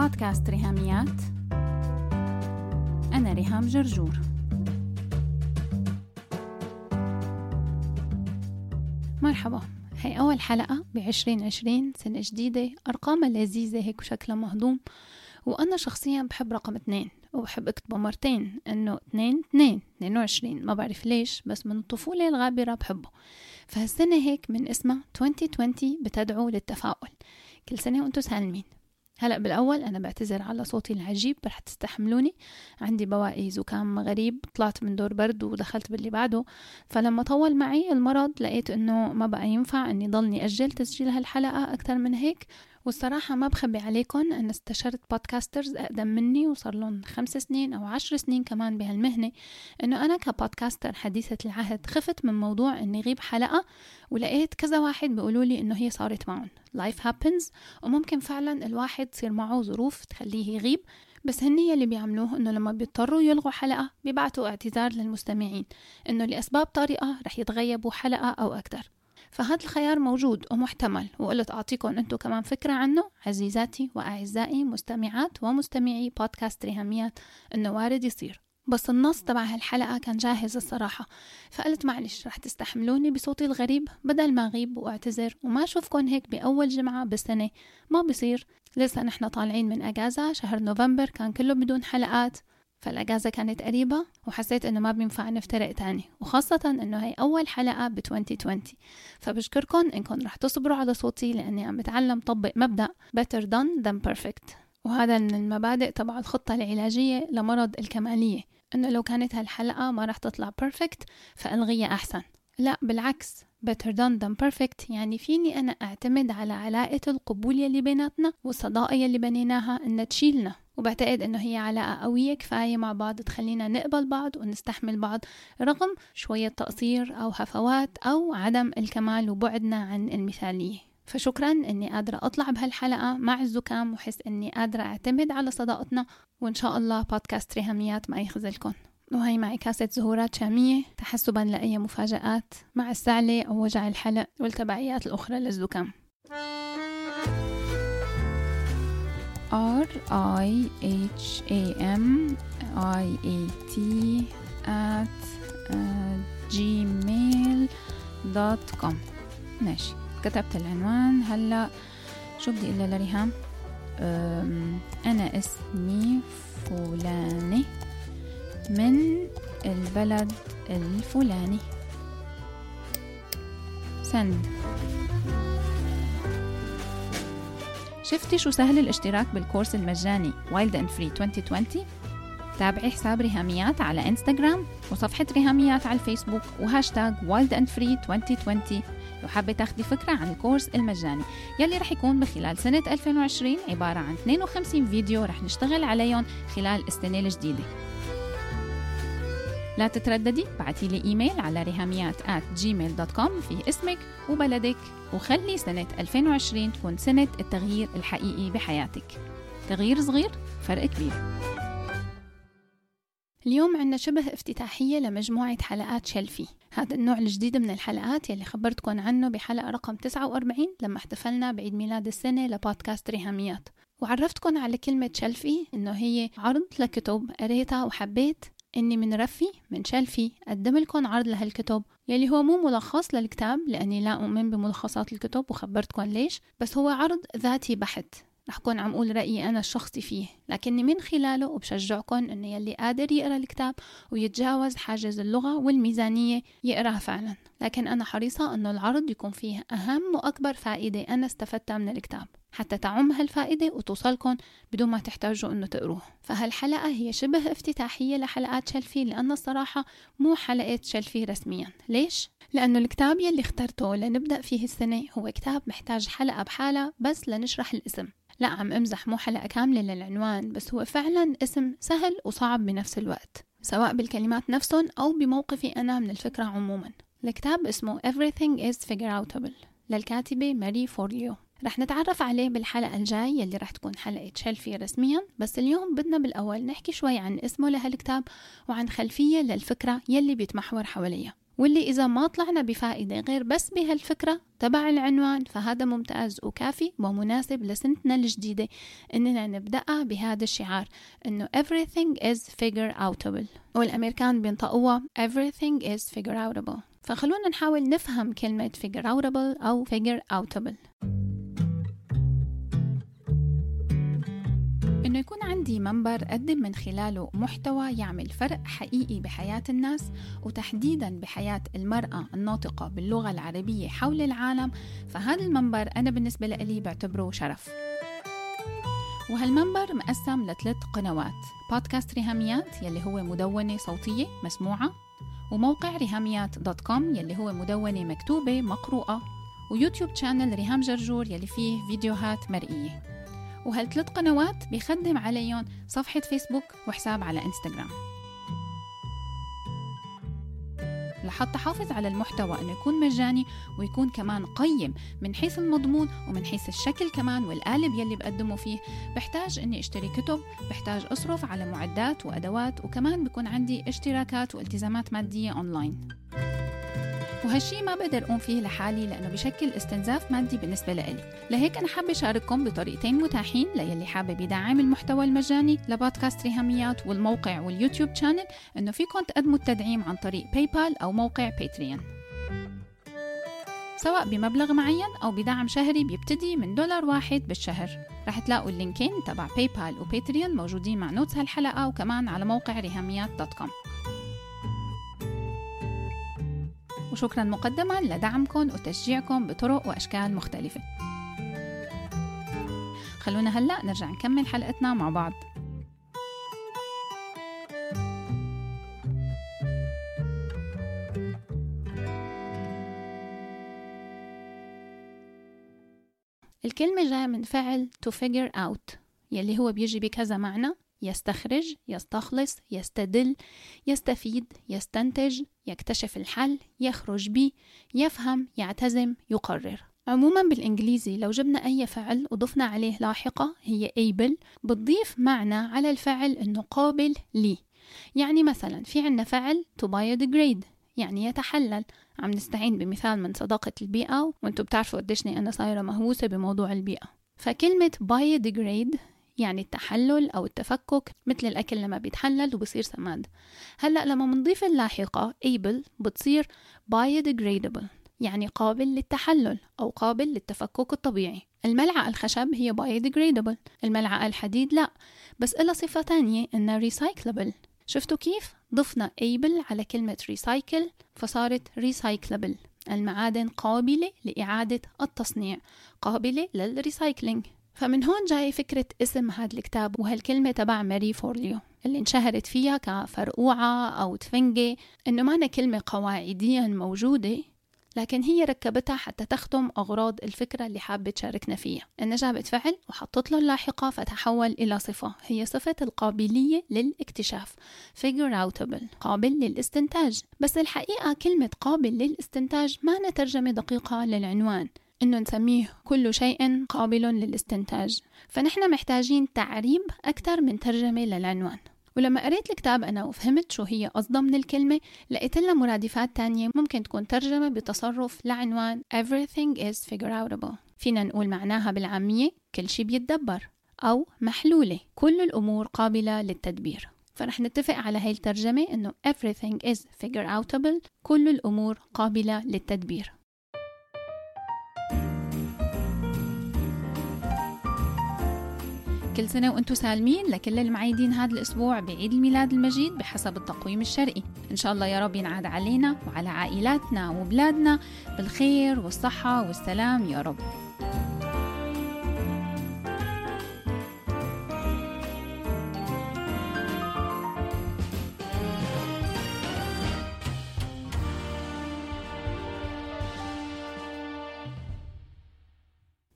بودكاست ريهاميات. أنا ريهام جرجور. مرحبا. هي أول حلقة بعشرين عشرين سنة جديدة أرقامها لذيذة هيك وشكلها مهضوم. وأنا شخصيا بحب رقم اثنين وبحب أكتبه مرتين إنه اثنين اثنين اثنين وعشرين. ما بعرف ليش بس من الطفولة الغابرة بحبه. فهالسنة هيك من اسمها 2020 بتدعو للتفاؤل. كل سنة وأنتم سالمين. هلا بالأول أنا بعتذر على صوتي العجيب رح تستحملوني. عندي بواقي زكام غريب طلعت من دور برد ودخلت باللي بعده. فلما طول معي المرض لقيت إنه ما بقى ينفع إني ضلني أجل تسجيل هالحلقة أكثر من هيك. والصراحة ما بخبي عليكم أنا استشرت بودكاسترز أقدم مني وصار لهم خمس سنين أو عشر سنين كمان بهالمهنة إنه أنا كبودكاستر حديثة العهد خفت من موضوع إني غيب حلقة ولقيت كذا واحد بيقولوا لي إنه هي صارت معهم life happens وممكن فعلا الواحد تصير معه ظروف تخليه يغيب بس هن يلي بيعملوه إنه لما بيضطروا يلغوا حلقة بيبعتوا اعتذار للمستمعين إنه لأسباب طارئة رح يتغيبوا حلقة أو أكثر فهذا الخيار موجود ومحتمل. وقلت أعطيكم أنتم كمان فكرة عنه. عزيزاتي وأعزائي مستمعات ومستمعي بودكاست ريهاميات أنه وارد يصير. بس النص تبع هالحلقة كان جاهز الصراحة. فقلت معلش رح تستحملوني بصوتي الغريب؟ بدل ما أغيب وأعتذر وما أشوفكم هيك بأول جمعة بالسنة ما بصير. لسه نحن طالعين من أجازة شهر نوفمبر كان كله بدون حلقات. فالأجازة كانت قريبة وحسيت إنه ما بينفع نفترق تاني وخاصة إنه هي أول حلقة ب 2020 فبشكركم إنكم رح تصبروا على صوتي لأني عم بتعلم طبق مبدأ better done than perfect. وهذا من المبادئ تبع الخطة العلاجية لمرض الكمالية إنه لو كانت هالحلقة ما رح تطلع perfect فألغيها أحسن. لا بالعكس better done than perfect يعني فيني أنا أعتمد على علاقة القبول يلي بيناتنا والصداقة يلي بنيناها إنها تشيلنا. وبعتقد إنه هي علاقة قوية كفاية مع بعض تخلينا نقبل بعض ونستحمل بعض رغم شوية تقصير أو هفوات أو عدم الكمال وبعدنا عن المثالية. فشكرا إني قادرة أطلع بهالحلقة. مع الزكام وحس إني قادرة أعتمد على صداقتنا. وإن شاء الله بودكاست ريهاميات ما يخذلكم وهي معي كاسة زهورات شامية. تحسبا لأي مفاجآت. مع السعلة أو وجع الحلق والتبعيات الأخرى للزكام. R I H A M I A T at uh, gmail ماشي. كتبت العنوان. هلا شو بدي أقول لريهام؟ أنا اسمي فلانة من البلد الفلاني. سن شفتي شو سهل الاشتراك بالكورس المجاني Wild and Free 2020 تابعي حساب ريهاميات على انستغرام وصفحة ريهاميات على الفيسبوك وهاشتاج Wild and Free 2020 لو حابة تاخدي فكرة عن الكورس المجاني يلي رح يكون بخلال سنة 2020 عبارة عن 52 فيديو رح نشتغل عليهم خلال السنة الجديدة. لا تترددي بعتي لي إيميل على ريهاميات at gmail.com في اسمك وبلدك وخلي سنة 2020 تكون سنة التغيير الحقيقي بحياتك. تغيير صغير فرق كبير. اليوم عنا شبه افتتاحية لمجموعة حلقات شلفي هذا النوع الجديد من الحلقات يلي خبرتكم عنه بحلقة رقم 49 لما احتفلنا بعيد ميلاد السنة لبودكاست ريهاميات. وعرفتكم على كلمة شلفي إنه هي عرض لكتب قريتها وحبيت إني من رفي من شلفي أقدم لكم عرض لهالكتب. يلي هو مو ملخص للكتاب لأني لا أؤمن بملخصات الكتب وخبرتكم ليش بس هو عرض ذاتي بحت. رح كون عم أقول رأيي أنا الشخصي فيه. لكني من خلاله وبشجعكم إنه يلي قادر يقرأ الكتاب ويتجاوز حاجز اللغة والميزانية يقرأها فعلا. لكن أنا حريصة إنه العرض يكون فيه أهم وأكبر فائدة أنا استفدتها من الكتاب. حتى تعم هالفائدة وتوصلكم بدون ما تحتاجوا إنه تقروه. فهالحلقة هي شبه افتتاحية لحلقات شلفي لأن الصراحة مو حلقة شلفي رسميا. ليش؟ لأنه الكتاب يلي اخترته لنبدأ فيه السنة هو كتاب محتاج حلقة بحالة بس لنشرح الاسم. لا عم امزح مو حلقة كاملة للعنوان بس هو فعلا اسم سهل وصعب بنفس الوقت سواء بالكلمات نفسهم أو بموقفي أنا من الفكرة عموما. الكتاب اسمه Everything is Figure Outable. للكاتبة ماري فورليو رح نتعرف عليه بالحلقة الجاي يلي رح تكون حلقة شلفي رسميا بس اليوم بدنا بالأول نحكي شوي عن اسمه لهالكتاب وعن خلفية للفكرة يلي بيتمحور حواليها. واللي إذا ما طلعنا بفائدة غير بس بهالفكرة تبع العنوان فهذا ممتاز وكافي ومناسب لسنتنا الجديدة إننا نبدأها بهذا الشعار إنه everything is figure outable. والأمريكان بينطقوها everything is figure outable. فخلونا نحاول نفهم كلمة figure outable أو figure outable. إنه يكون عندي منبر أقدم من خلاله محتوى يعمل فرق حقيقي بحياة الناس وتحديدا بحياة المرأة الناطقة باللغة العربية حول العالم فهذا المنبر أنا بالنسبة لي بعتبره شرف. وهالمنبر مقسم لثلاث قنوات بودكاست ريهاميات يلي هو مدونة صوتية مسموعة وموقع ريهاميات dot com يلي هو مدونة مكتوبة مقروءة ويوتيوب channel ريهام جرجور يلي فيه فيديوهات مرئية. وهالثلاث قنوات؟ بيخدم عليهم صفحة فيسبوك وحساب على إنستغرام. لحتى حافظ على المحتوى أنه يكون مجاني ويكون كمان قيم من حيث المضمون ومن حيث الشكل كمان والقالب يلي بقدمه فيه. بحتاج أني أشتري كتب بحتاج أصرف على معدات وأدوات وكمان بكون عندي اشتراكات والتزامات مادية أونلاين. وهالشي ما بقدر أقوم فيه لحالي لأنه بشكل استنزاف مادي بالنسبة لإلي. لهيك أنا حابة أشارككم بطريقتين متاحين ليلي حابب يدعم المحتوى المجاني لبودكاست ريهاميات والموقع واليوتيوب channel إنه فيكم تقدموا التدعيم عن طريق PayPal أو موقع Patreon سواء بمبلغ معين أو بدعم شهري بيبتدي من دولار واحد بالشهر. رح تلاقوا اللينكين تبع PayPal و Patreon موجودين مع notes هالحلقة وكمان على موقع ريهاميات dot com وشكرا مقدما لدعمكم وتشجيعكم بطرق وأشكال مختلفة. خلونا هلأ نرجع نكمل حلقتنا مع بعض. الكلمة جاية من فعل to figure out يلي هو بيجي بكذا معنى. يستخرج يستخلص يستدل يستفيد يستنتج يكتشف الحل يخرج به يفهم يعتزم يقرر. عموما بالإنجليزي لو جبنا أي فعل وضفنا عليه لاحقة هي able بتضيف معنى على الفعل إنه قابل لي. يعني مثلا في عنا فعل to biodegrade يعني يتحلل. عم نستعين بمثال من صداقة البيئة وأنتم بتعرفوا قديشني أنا صايرة مهووسة بموضوع البيئة. فكلمة biodegrade يعني التحلل أو التفكك مثل الأكل لما بيتحلل وبصير سماد. هلأ لما بنضيف اللاحقة able بتصير biodegradable يعني قابل للتحلل أو قابل للتفكك الطبيعي. الملعقة الخشب هي biodegradable الملعقة الحديد لأ بس إلها صفة تانية إنها recyclable. شفتوا كيف؟ ضفنا able على كلمة recycle فصارت recyclable المعادن قابلة لإعادة التصنيع قابلة لل recycling فمن هون جاي فكرة اسم هذا الكتاب وهالكلمة تبع ماري فورليو اللي انشهرت فيها كفرقوعة أو تفنجة إنه معنى كلمة قواعديا موجودة لكن هي ركبتها حتى تخدم أغراض الفكرة اللي حابة تشاركنا فيها. جابت فعل وحطت له اللاحقة فتحول إلى صفة هي صفة القابلية للاكتشاف figure outable قابل للاستنتاج. بس الحقيقة كلمة قابل للاستنتاج ما ترجمة دقيقة للعنوان. إنه نسميه كل شيء قابل للاستنتاج. فنحن محتاجين تعريب أكثر من ترجمة للعنوان. ولما قريت الكتاب أنا وفهمت شو هي قصدها من الكلمة لقيت لها مرادفات تانية ممكن تكون ترجمة بتصرف لعنوان everything is figure outable فينا نقول معناها بالعامية كل شي بيتدبر أو محلولة. كل الأمور قابلة للتدبير. فرح نتفق على هاي الترجمة إنه everything is figure outable. كل الأمور قابلة للتدبير. كل سنة وأنتم سالمين لكل المعيدين هذا الأسبوع بعيد الميلاد المجيد بحسب التقويم الشرقي. إن شاء الله يا رب ينعاد علينا وعلى عائلاتنا وبلادنا بالخير والصحة والسلام يا رب.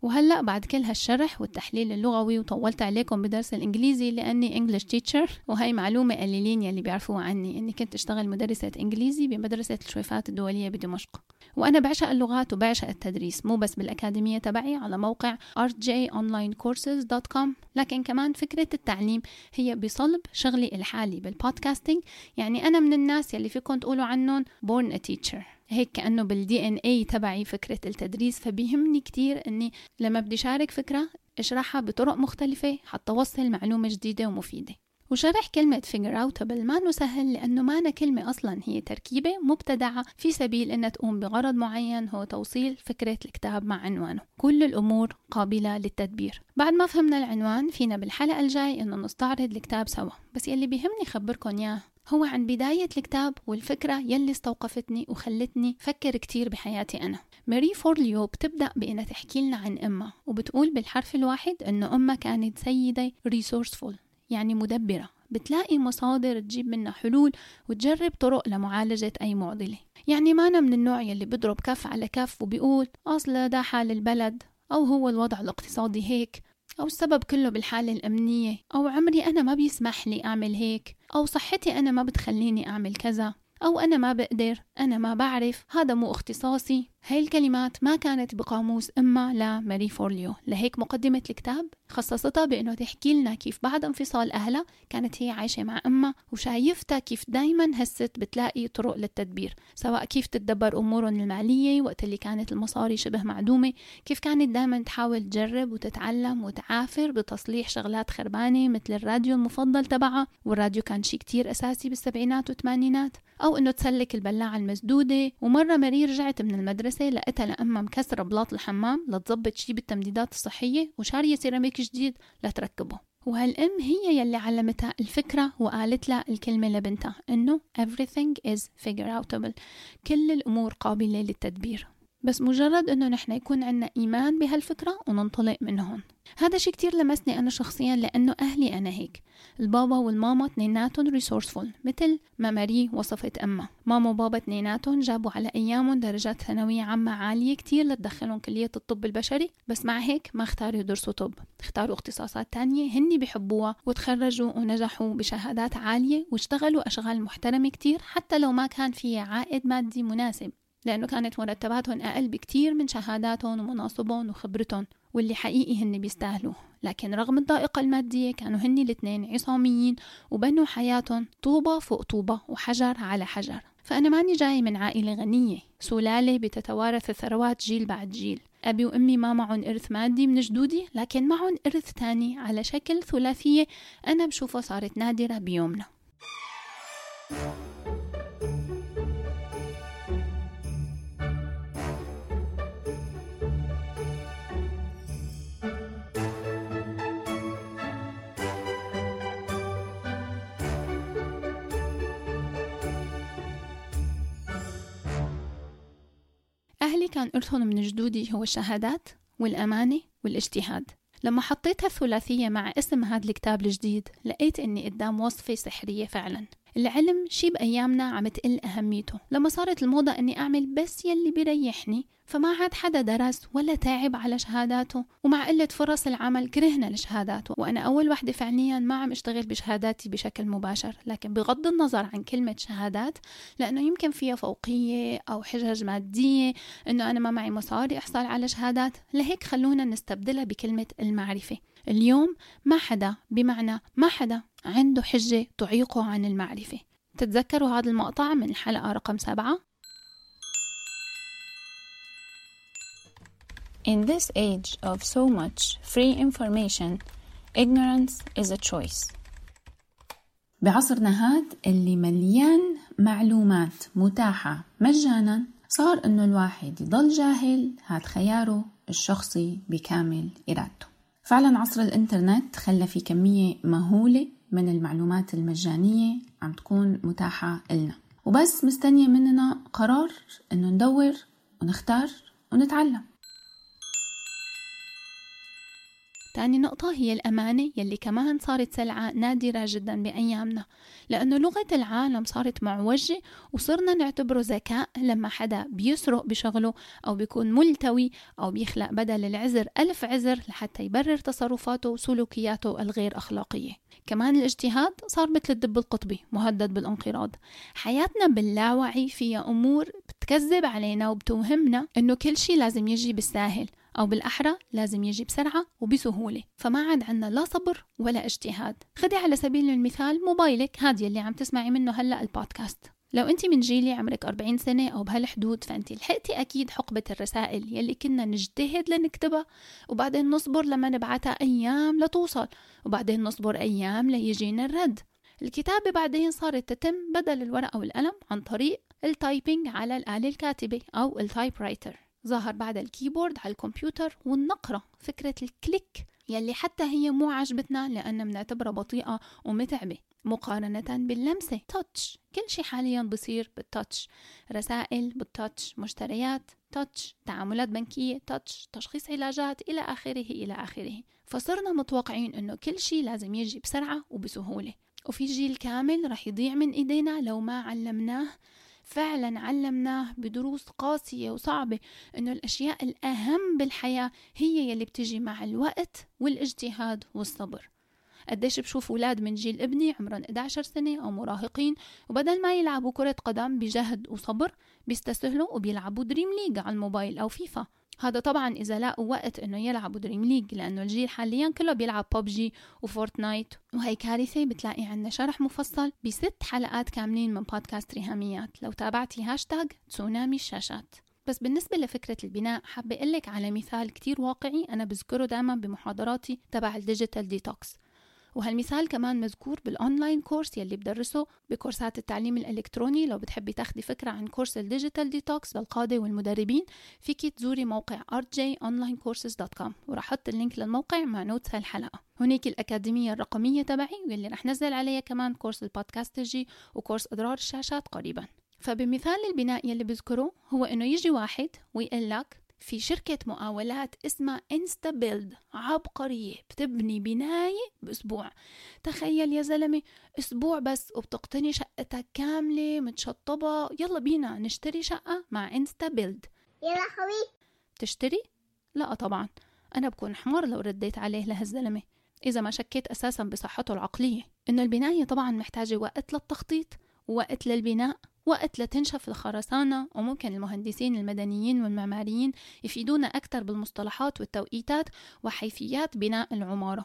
وهلأ بعد كل هالشرح والتحليل اللغوي وطولت عليكم بدرس الإنجليزي لأني English teacher وهي معلومة قليلين يلي بيعرفوها عني إني كنت أشتغل مدرسة إنجليزي بمدرسة الشويفات الدولية بدمشق. وأنا بعشق اللغات وبعشق التدريس مو بس بالأكاديمية تبعي على موقع rjonlinecourses.com لكن كمان فكرة التعليم هي بصلب شغلي الحالي بال podcasting يعني أنا من الناس يلي فيكم تقولوا عنهم born a teacher هيك كأنه بالدي إن اي تبعي فكرة التدريس فبيهمني كتير إني لما بدي شارك فكرة أشرحها بطرق مختلفة حتى أوصل معلومة جديدة ومفيدة. وشرح كلمة figure outable ما سهل لأنه مانا كلمة أصلا هي تركيبة مبتدعة في سبيل أنها تقوم بغرض معين هو توصيل فكرة الكتاب مع عنوانه. كل الأمور قابلة للتدبير. بعد ما فهمنا العنوان فينا بالحلقة الجاي أنه نستعرض الكتاب سوا. بس يلي بيهمني خبركن إياه هو عن بداية الكتاب والفكرة يلي استوقفتني وخلتني فكر كتير بحياتي أنا. ماري فورليو بتبدأ بأنها تحكي لنا عن أمها وبتقول بالحرف الواحد أنه أمها كانت سيدة resourceful يعني مدبرة. بتلاقي مصادر تجيب منها حلول وتجرب طرق لمعالجة أي معضلة. يعني ما أنا من النوع يلي بضرب كف على كف وبيقول أصل ده حال البلد أو هو الوضع الاقتصادي هيك. أو السبب كله بالحالة الأمنية أو عمري أنا ما بيسمح لي أعمل هيك أو صحتي أنا ما بتخليني أعمل كذا. أو أنا ما بقدر أنا ما بعرف. هذا مو اختصاصي. هاي الكلمات ما كانت بقاموس إمها لماري فورليو لهيك مقدمة الكتاب خصصتها بأنه تحكي لنا كيف بعد انفصال أهلها كانت هي عايشة مع أمها وشايفتها كيف دايما هالست بتلاقي طرق للتدبير سواء كيف تتدبر أمورهم المالية وقت اللي كانت المصاري شبه معدومة كيف كانت دايما تحاول تجرب وتتعلم وتعافر بتصليح شغلات خربانة مثل الراديو المفضل تبعها. والراديو كان شيء كتير أساسي بالسبعينات والثمانينات. أو إنه تسلك البلاعة المسدودة. ومرة مري رجعت من المدرسة لقيتها لأمها مكسرة بلاط الحمام لتظبط شي بالتمديدات الصحية وشارية سيراميك جديد لتركبه. وهالأم هي يلي علمتها الفكرة وقالت لها الكلمة لبنتها إنه everything is figure outable كل الأمور قابلة للتدبير. بس مجرد إنه نحن يكون عنا إيمان بهالفكرة وننطلق منهم هذا شي كتير لمسني أنا شخصيا لأنه أهلي أنا هيك. البابا والماما اثنيناتهم ريسورسفول مثل ما ماري وصفت أمها. ماما وبابا اثنيناتهم جابوا على أيامهم درجات ثانوية عامة عالية كتير لتدخلهم كلية الطب البشري. بس مع هيك ما اختاروا يدرسوا طب. اختاروا اختصاصات تانية هني بيحبوها وتخرجوا ونجحوا بشهادات عالية واشتغلوا أشغال محترمة كتير حتى لو ما كان فيها عائد مادي مناسب لأنه كانت مرتباتهم أقل بكتير من شهاداتهم ومناصبهم وخبرتهم. واللي حقيقي هن بيستاهلوه. لكن رغم الضائقة المادية كانوا هن الاثنين عصاميين وبنوا حياتهم طوبة فوق طوبة وحجر على حجر. فأنا ماني جاي من عائلة غنية سلالة بتتوارث الثروات جيل بعد جيل. أبي وأمي ما معهم إرث مادي من جدودي لكن معهم إرث تاني على شكل ثلاثية أنا بشوفها صارت نادرة بيومنا. كان إرثهم من جدودي هو الشهادات والأمانة والاجتهاد. لما حطيت هالثلاثية مع اسم هذا الكتاب الجديد لقيت إني قدام وصفة سحرية فعلا. العلم شي بأيامنا عم تقل أهميته. لما صارت الموضة أني أعمل بس يلي بيريحني فما عاد حدا درس ولا تعب على شهاداته ومع قلة فرص العمل كرهنا لشهاداته. وأنا أول وحدة فعليا ما عم أشتغل بشهاداتي بشكل مباشر لكن بغض النظر عن كلمة شهادات لأنه يمكن فيها فوقية أو حجج مادية أنه أنا ما معي مصاري أحصل على شهادات. لهيك خلونا نستبدلها بكلمة المعرفة. اليوم ما حدا بمعنى ما حدا عنده حجة تعيقه عن المعرفة. تتذكروا هذا المقطع من الحلقة رقم سبعة؟ In this age of so much free information, ignorance is a choice. بعصرنا هاد اللي مليان معلومات متاحة مجانا صار إنه الواحد يضل جاهل هاد خياره الشخصي بكامل إرادته. فعلا عصر الإنترنت خلى في كمية مهولة من المعلومات المجانية عم تكون متاحة لنا وبس مستنية مننا قرار إنه ندور ونختار ونتعلم. تاني نقطة هي الأمانة يلي كمان صارت سلعة نادرة جدا بأيامنا لأنه لغة العالم صارت معوجة وصرنا نعتبره ذكاء لما حدا بيسرق بشغله أو بيكون ملتوي أو بيخلق بدل العذر ألف عذر لحتى يبرر تصرفاته وسلوكياته الغير أخلاقية. كمان الاجتهاد صار مثل الدب القطبي مهدد بالانقراض. حياتنا باللاوعي فيها أمور بتكذب علينا وبتوهمنا إنه كل شيء لازم يجي بالساهل أو بالأحرى لازم يجي بسرعة وبسهولة فما عاد عنا لا صبر ولا اجتهاد. خدي على سبيل المثال موبايلك هذا اللي عم تسمعي منه هلأ البودكاست. لو انت من جيلي عمرك 40 سنة أو بهالحدود فانت لحقتي أكيد حقبة الرسائل يلي كنا نجتهد لنكتبها وبعدين نصبر لما نبعتها أيام لتوصل وبعدين نصبر أيام ليجينا الرد. الكتابة بعدين صارت تتم بدل الورقة والقلم عن طريق ال typing على الآلة الكاتبة أو ال typewriter ظهر بعد ال keyboard على الكمبيوتر والنقرة فكرة ال click يلي حتى هي مو عجبتنا لأن بنعتبرها بطيئة ومتعبة مقارنة باللمسة. تاتش كل شي حاليا بصير بالتاتش رسائل بالتاتش مشتريات تاتش تعاملات بنكية تاتش تشخيص علاجات إلى آخره إلى آخره. فصرنا متوقعين إنه كل شي لازم يجي بسرعة وبسهولة. وفي جيل كامل رح يضيع من إيدينا لو ما علمناه فعلا علمناه بدروس قاسية وصعبة إنه الأشياء الأهم بالحياة هي يلي بتجي مع الوقت والاجتهاد والصبر. قديش بشوف أولاد من جيل ابني عمرهم 11 سنة أو مراهقين وبدل ما يلعبوا كرة قدم بجهد وصبر بيستسهلوا وبيلعبوا Dream League على الموبايل أو فيفا. هذا طبعا إذا لاقوا وقت إنه يلعبوا Dream League لأنه الجيل حاليا كله بيلعب PUBG و Fortnite وهي كارثة بتلاقي عنا شرح مفصل بست حلقات كاملين من بودكاست ريهاميات. لو تابعتي هاشتاج تسونامي الشاشات. بس بالنسبة لفكرة البناء حابة أقلك على مثال كتير واقعي أنا بذكره دائما بمحاضراتي تبع ال digital detox وهالمثال كمان مذكور بال online course يلي بدرسه بكورسات التعليم الإلكتروني. لو بتحبي تاخدي فكرة عن كورس ال digital detox للقادة والمدربين فيكي تزوري موقع rjonlinecourses.com وراح أحط ال link للموقع مع notes هالحلقة. هناك الأكاديمية الرقمية تبعي واللي رح نزل عليها كمان كورس البودكاستجي وكورس أضرار الشاشات قريبا. فبمثال البناء يلي بذكره هو إنه يجي واحد ويقول لك في شركة مقاولات اسمها Insta Build عبقرية بتبني بناية بأسبوع. تخيل يا زلمة أسبوع بس وبتقتني شقتك كاملة متشطبة. يلا بينا نشتري شقة مع انستا بيلد يا لهوي تشتري؟ لا طبعا. أنا بكون حمار لو رديت عليه لهالزلمة. إذا ما شكيت أساسا بصحته العقلية. إنه البناية طبعا محتاجة وقت للتخطيط ووقت للبناء. وقت لتنشف الخرسانة وممكن المهندسين المدنيين والمعماريين يفيدونا أكثر بالمصطلحات والتوقيتات وحيثيات بناء العمارة.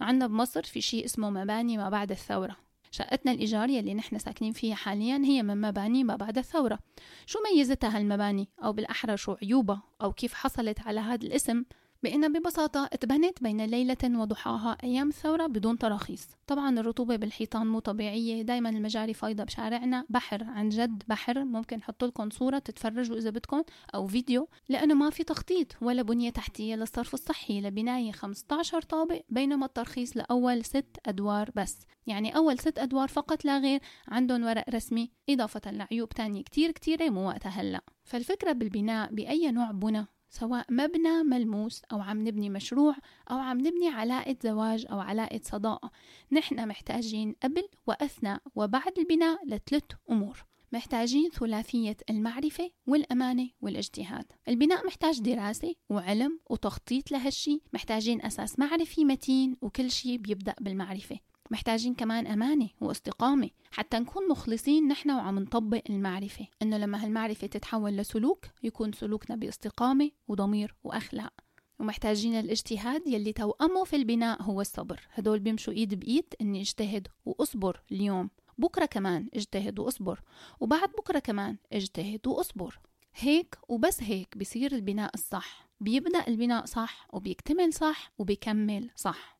عندنا بمصر في شيء اسمه مباني ما بعد الثورة. شقتنا الإيجار يلي نحن ساكنين فيها حاليا هي من مباني ما بعد الثورة. شو ميزتها هالمباني أو بالأحرى شو عيوبها أو كيف حصلت على هذا الاسم؟ بأنها ببساطة اتبنت بين ليلة وضحاها أيام الثورة بدون تراخيص. طبعا الرطوبة بالحيطان مو طبيعية. دايما المجاري فايضة بشارعنا. بحر عن جد بحر. ممكن نحط لكم صورة تتفرجوا إذا بدكم أو فيديو. لأنه ما في تخطيط ولا بنية تحتية للصرف الصحي. لبناية 15 طابق بينما الترخيص لأول ست أدوار بس. يعني أول ست أدوار فقط لا غير عندهم ورق رسمي. إضافة لعيوب تانية كتير كتيرة مو وقتها هلأ. فالفكرة بالبناء بأي نوع بنى؟ سواء مبنى ملموس أو عم نبني مشروع أو عم نبني علاقة زواج أو علاقة صداقة. نحن محتاجين قبل وأثناء وبعد البناء لثلاث أمور. محتاجين ثلاثية المعرفة والأمانة والاجتهاد. البناء محتاج دراسة وعلم وتخطيط لهالشي. محتاجين أساس معرفي متين وكل شي بيبدأ بالمعرفة. محتاجين كمان أمانة واستقامة حتى نكون مخلصين نحن وعم نطبق المعرفة. إنه لما هالمعرفة تتحول لسلوك يكون سلوكنا باستقامة وضمير وأخلاق. ومحتاجين الاجتهاد يلي توأمه في البناء هو الصبر. هدول بيمشوا إيد بإيد إني اجتهد وأصبر اليوم. بكرة كمان اجتهد وأصبر وبعد بكرة كمان اجتهد وأصبر. هيك وبس هيك بصير البناء الصح. بيبدأ البناء صح وبيكتمل صح وبيكمل صح.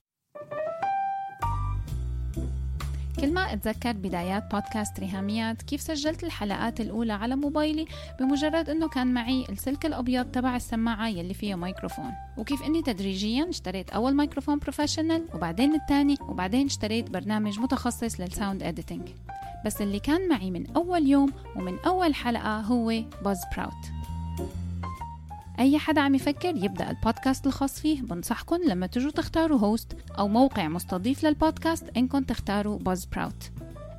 كل ما أتذكر بدايات بودكاست ريهاميات كيف سجلت الحلقات الأولى على موبايلي؟ بمجرد أنه كان معي السلك الأبيض تبع السماعة يلي فيها ميكروفون وكيف أني تدريجيا اشتريت أول ميكروفون professional وبعدين الثاني وبعدين اشتريت برنامج متخصص لل sound editing بس اللي كان معي من أول يوم ومن أول حلقة هو Buzzsprout أي حدا عم يفكر يبدأ البودكاست الخاص فيه. بنصحكم لما تجوا تختاروا host أو موقع مستضيف للبودكاست إنكم تختاروا Buzzsprout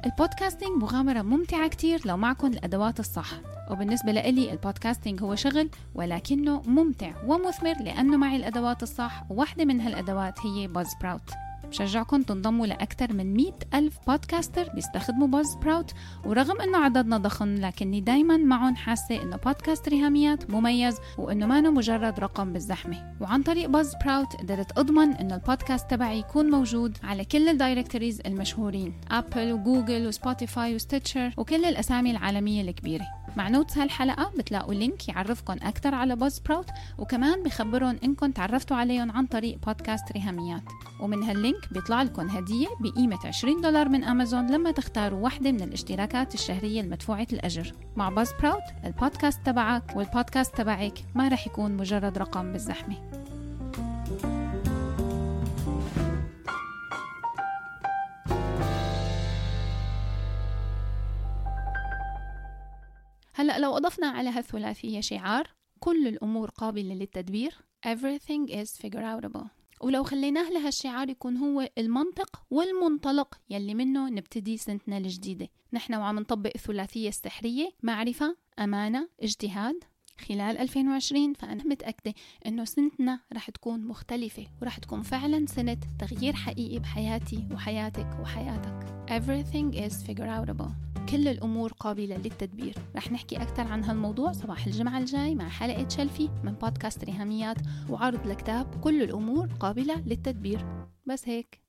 ال podcasting مغامرة ممتعة كتير لو معكم الأدوات الصح. وبالنسبة لإلي ال podcasting هو شغل ولكنه ممتع ومثمر لأنه معي الأدوات الصح. وواحدة من هالأدوات هي Buzzsprout بشجعكم تنضموا لأكثر من 100 ألف podcaster بيستخدموا Buzzsprout ورغم أنه عددنا ضخم لكني دايما معهم حاسة أنه بودكاست ريهاميات مميز وأنه ما مجرد رقم بالزحمة. وعن طريق Buzzsprout قدرت أضمن أنه البودكاست تبعي يكون موجود على كل ال directories المشهورين أبل وجوجل وسبوتيفاي و Stitcher وكل الأسامي العالمية الكبيرة. مع notes هالحلقة بتلاقوا link يعرفكم أكثر على Buzzsprout وكمان بخبرهم إنكم تعرفتوا عليهم عن طريق بودكاست ريهاميات ومن هال link بيطلع لكم هدية بقيمة 20 دولار من أمازون لما تختاروا واحدة من الاشتراكات الشهرية المدفوعة الأجر. مع Buzzsprout البودكاست تبعك والبودكاست تبعك ما رح يكون مجرد رقم بالزحمة. لو أضفنا على هالثلاثية شعار كل الأمور قابلة للتدبير. Everything is figureoutable. ولو خليناه لهالشعار يكون هو المنطق والمنطلق يلي منه نبتدي سنتنا الجديدة. نحن وعم نطبق الثلاثية السحرية معرفة أمانة اجتهاد. خلال 2020 فأنا متأكدة إنه سنتنا رح تكون مختلفة ورح تكون فعلا سنة تغيير حقيقي بحياتي وحياتك وحياتك. Everything is figureoutable. كل الأمور قابلة للتدبير. رح نحكي أكثر عن هالموضوع صباح الجمعة الجاي مع حلقة شلفي من بودكاست ريهاميات وعرض لكتاب كل الأمور قابلة للتدبير. بس هيك.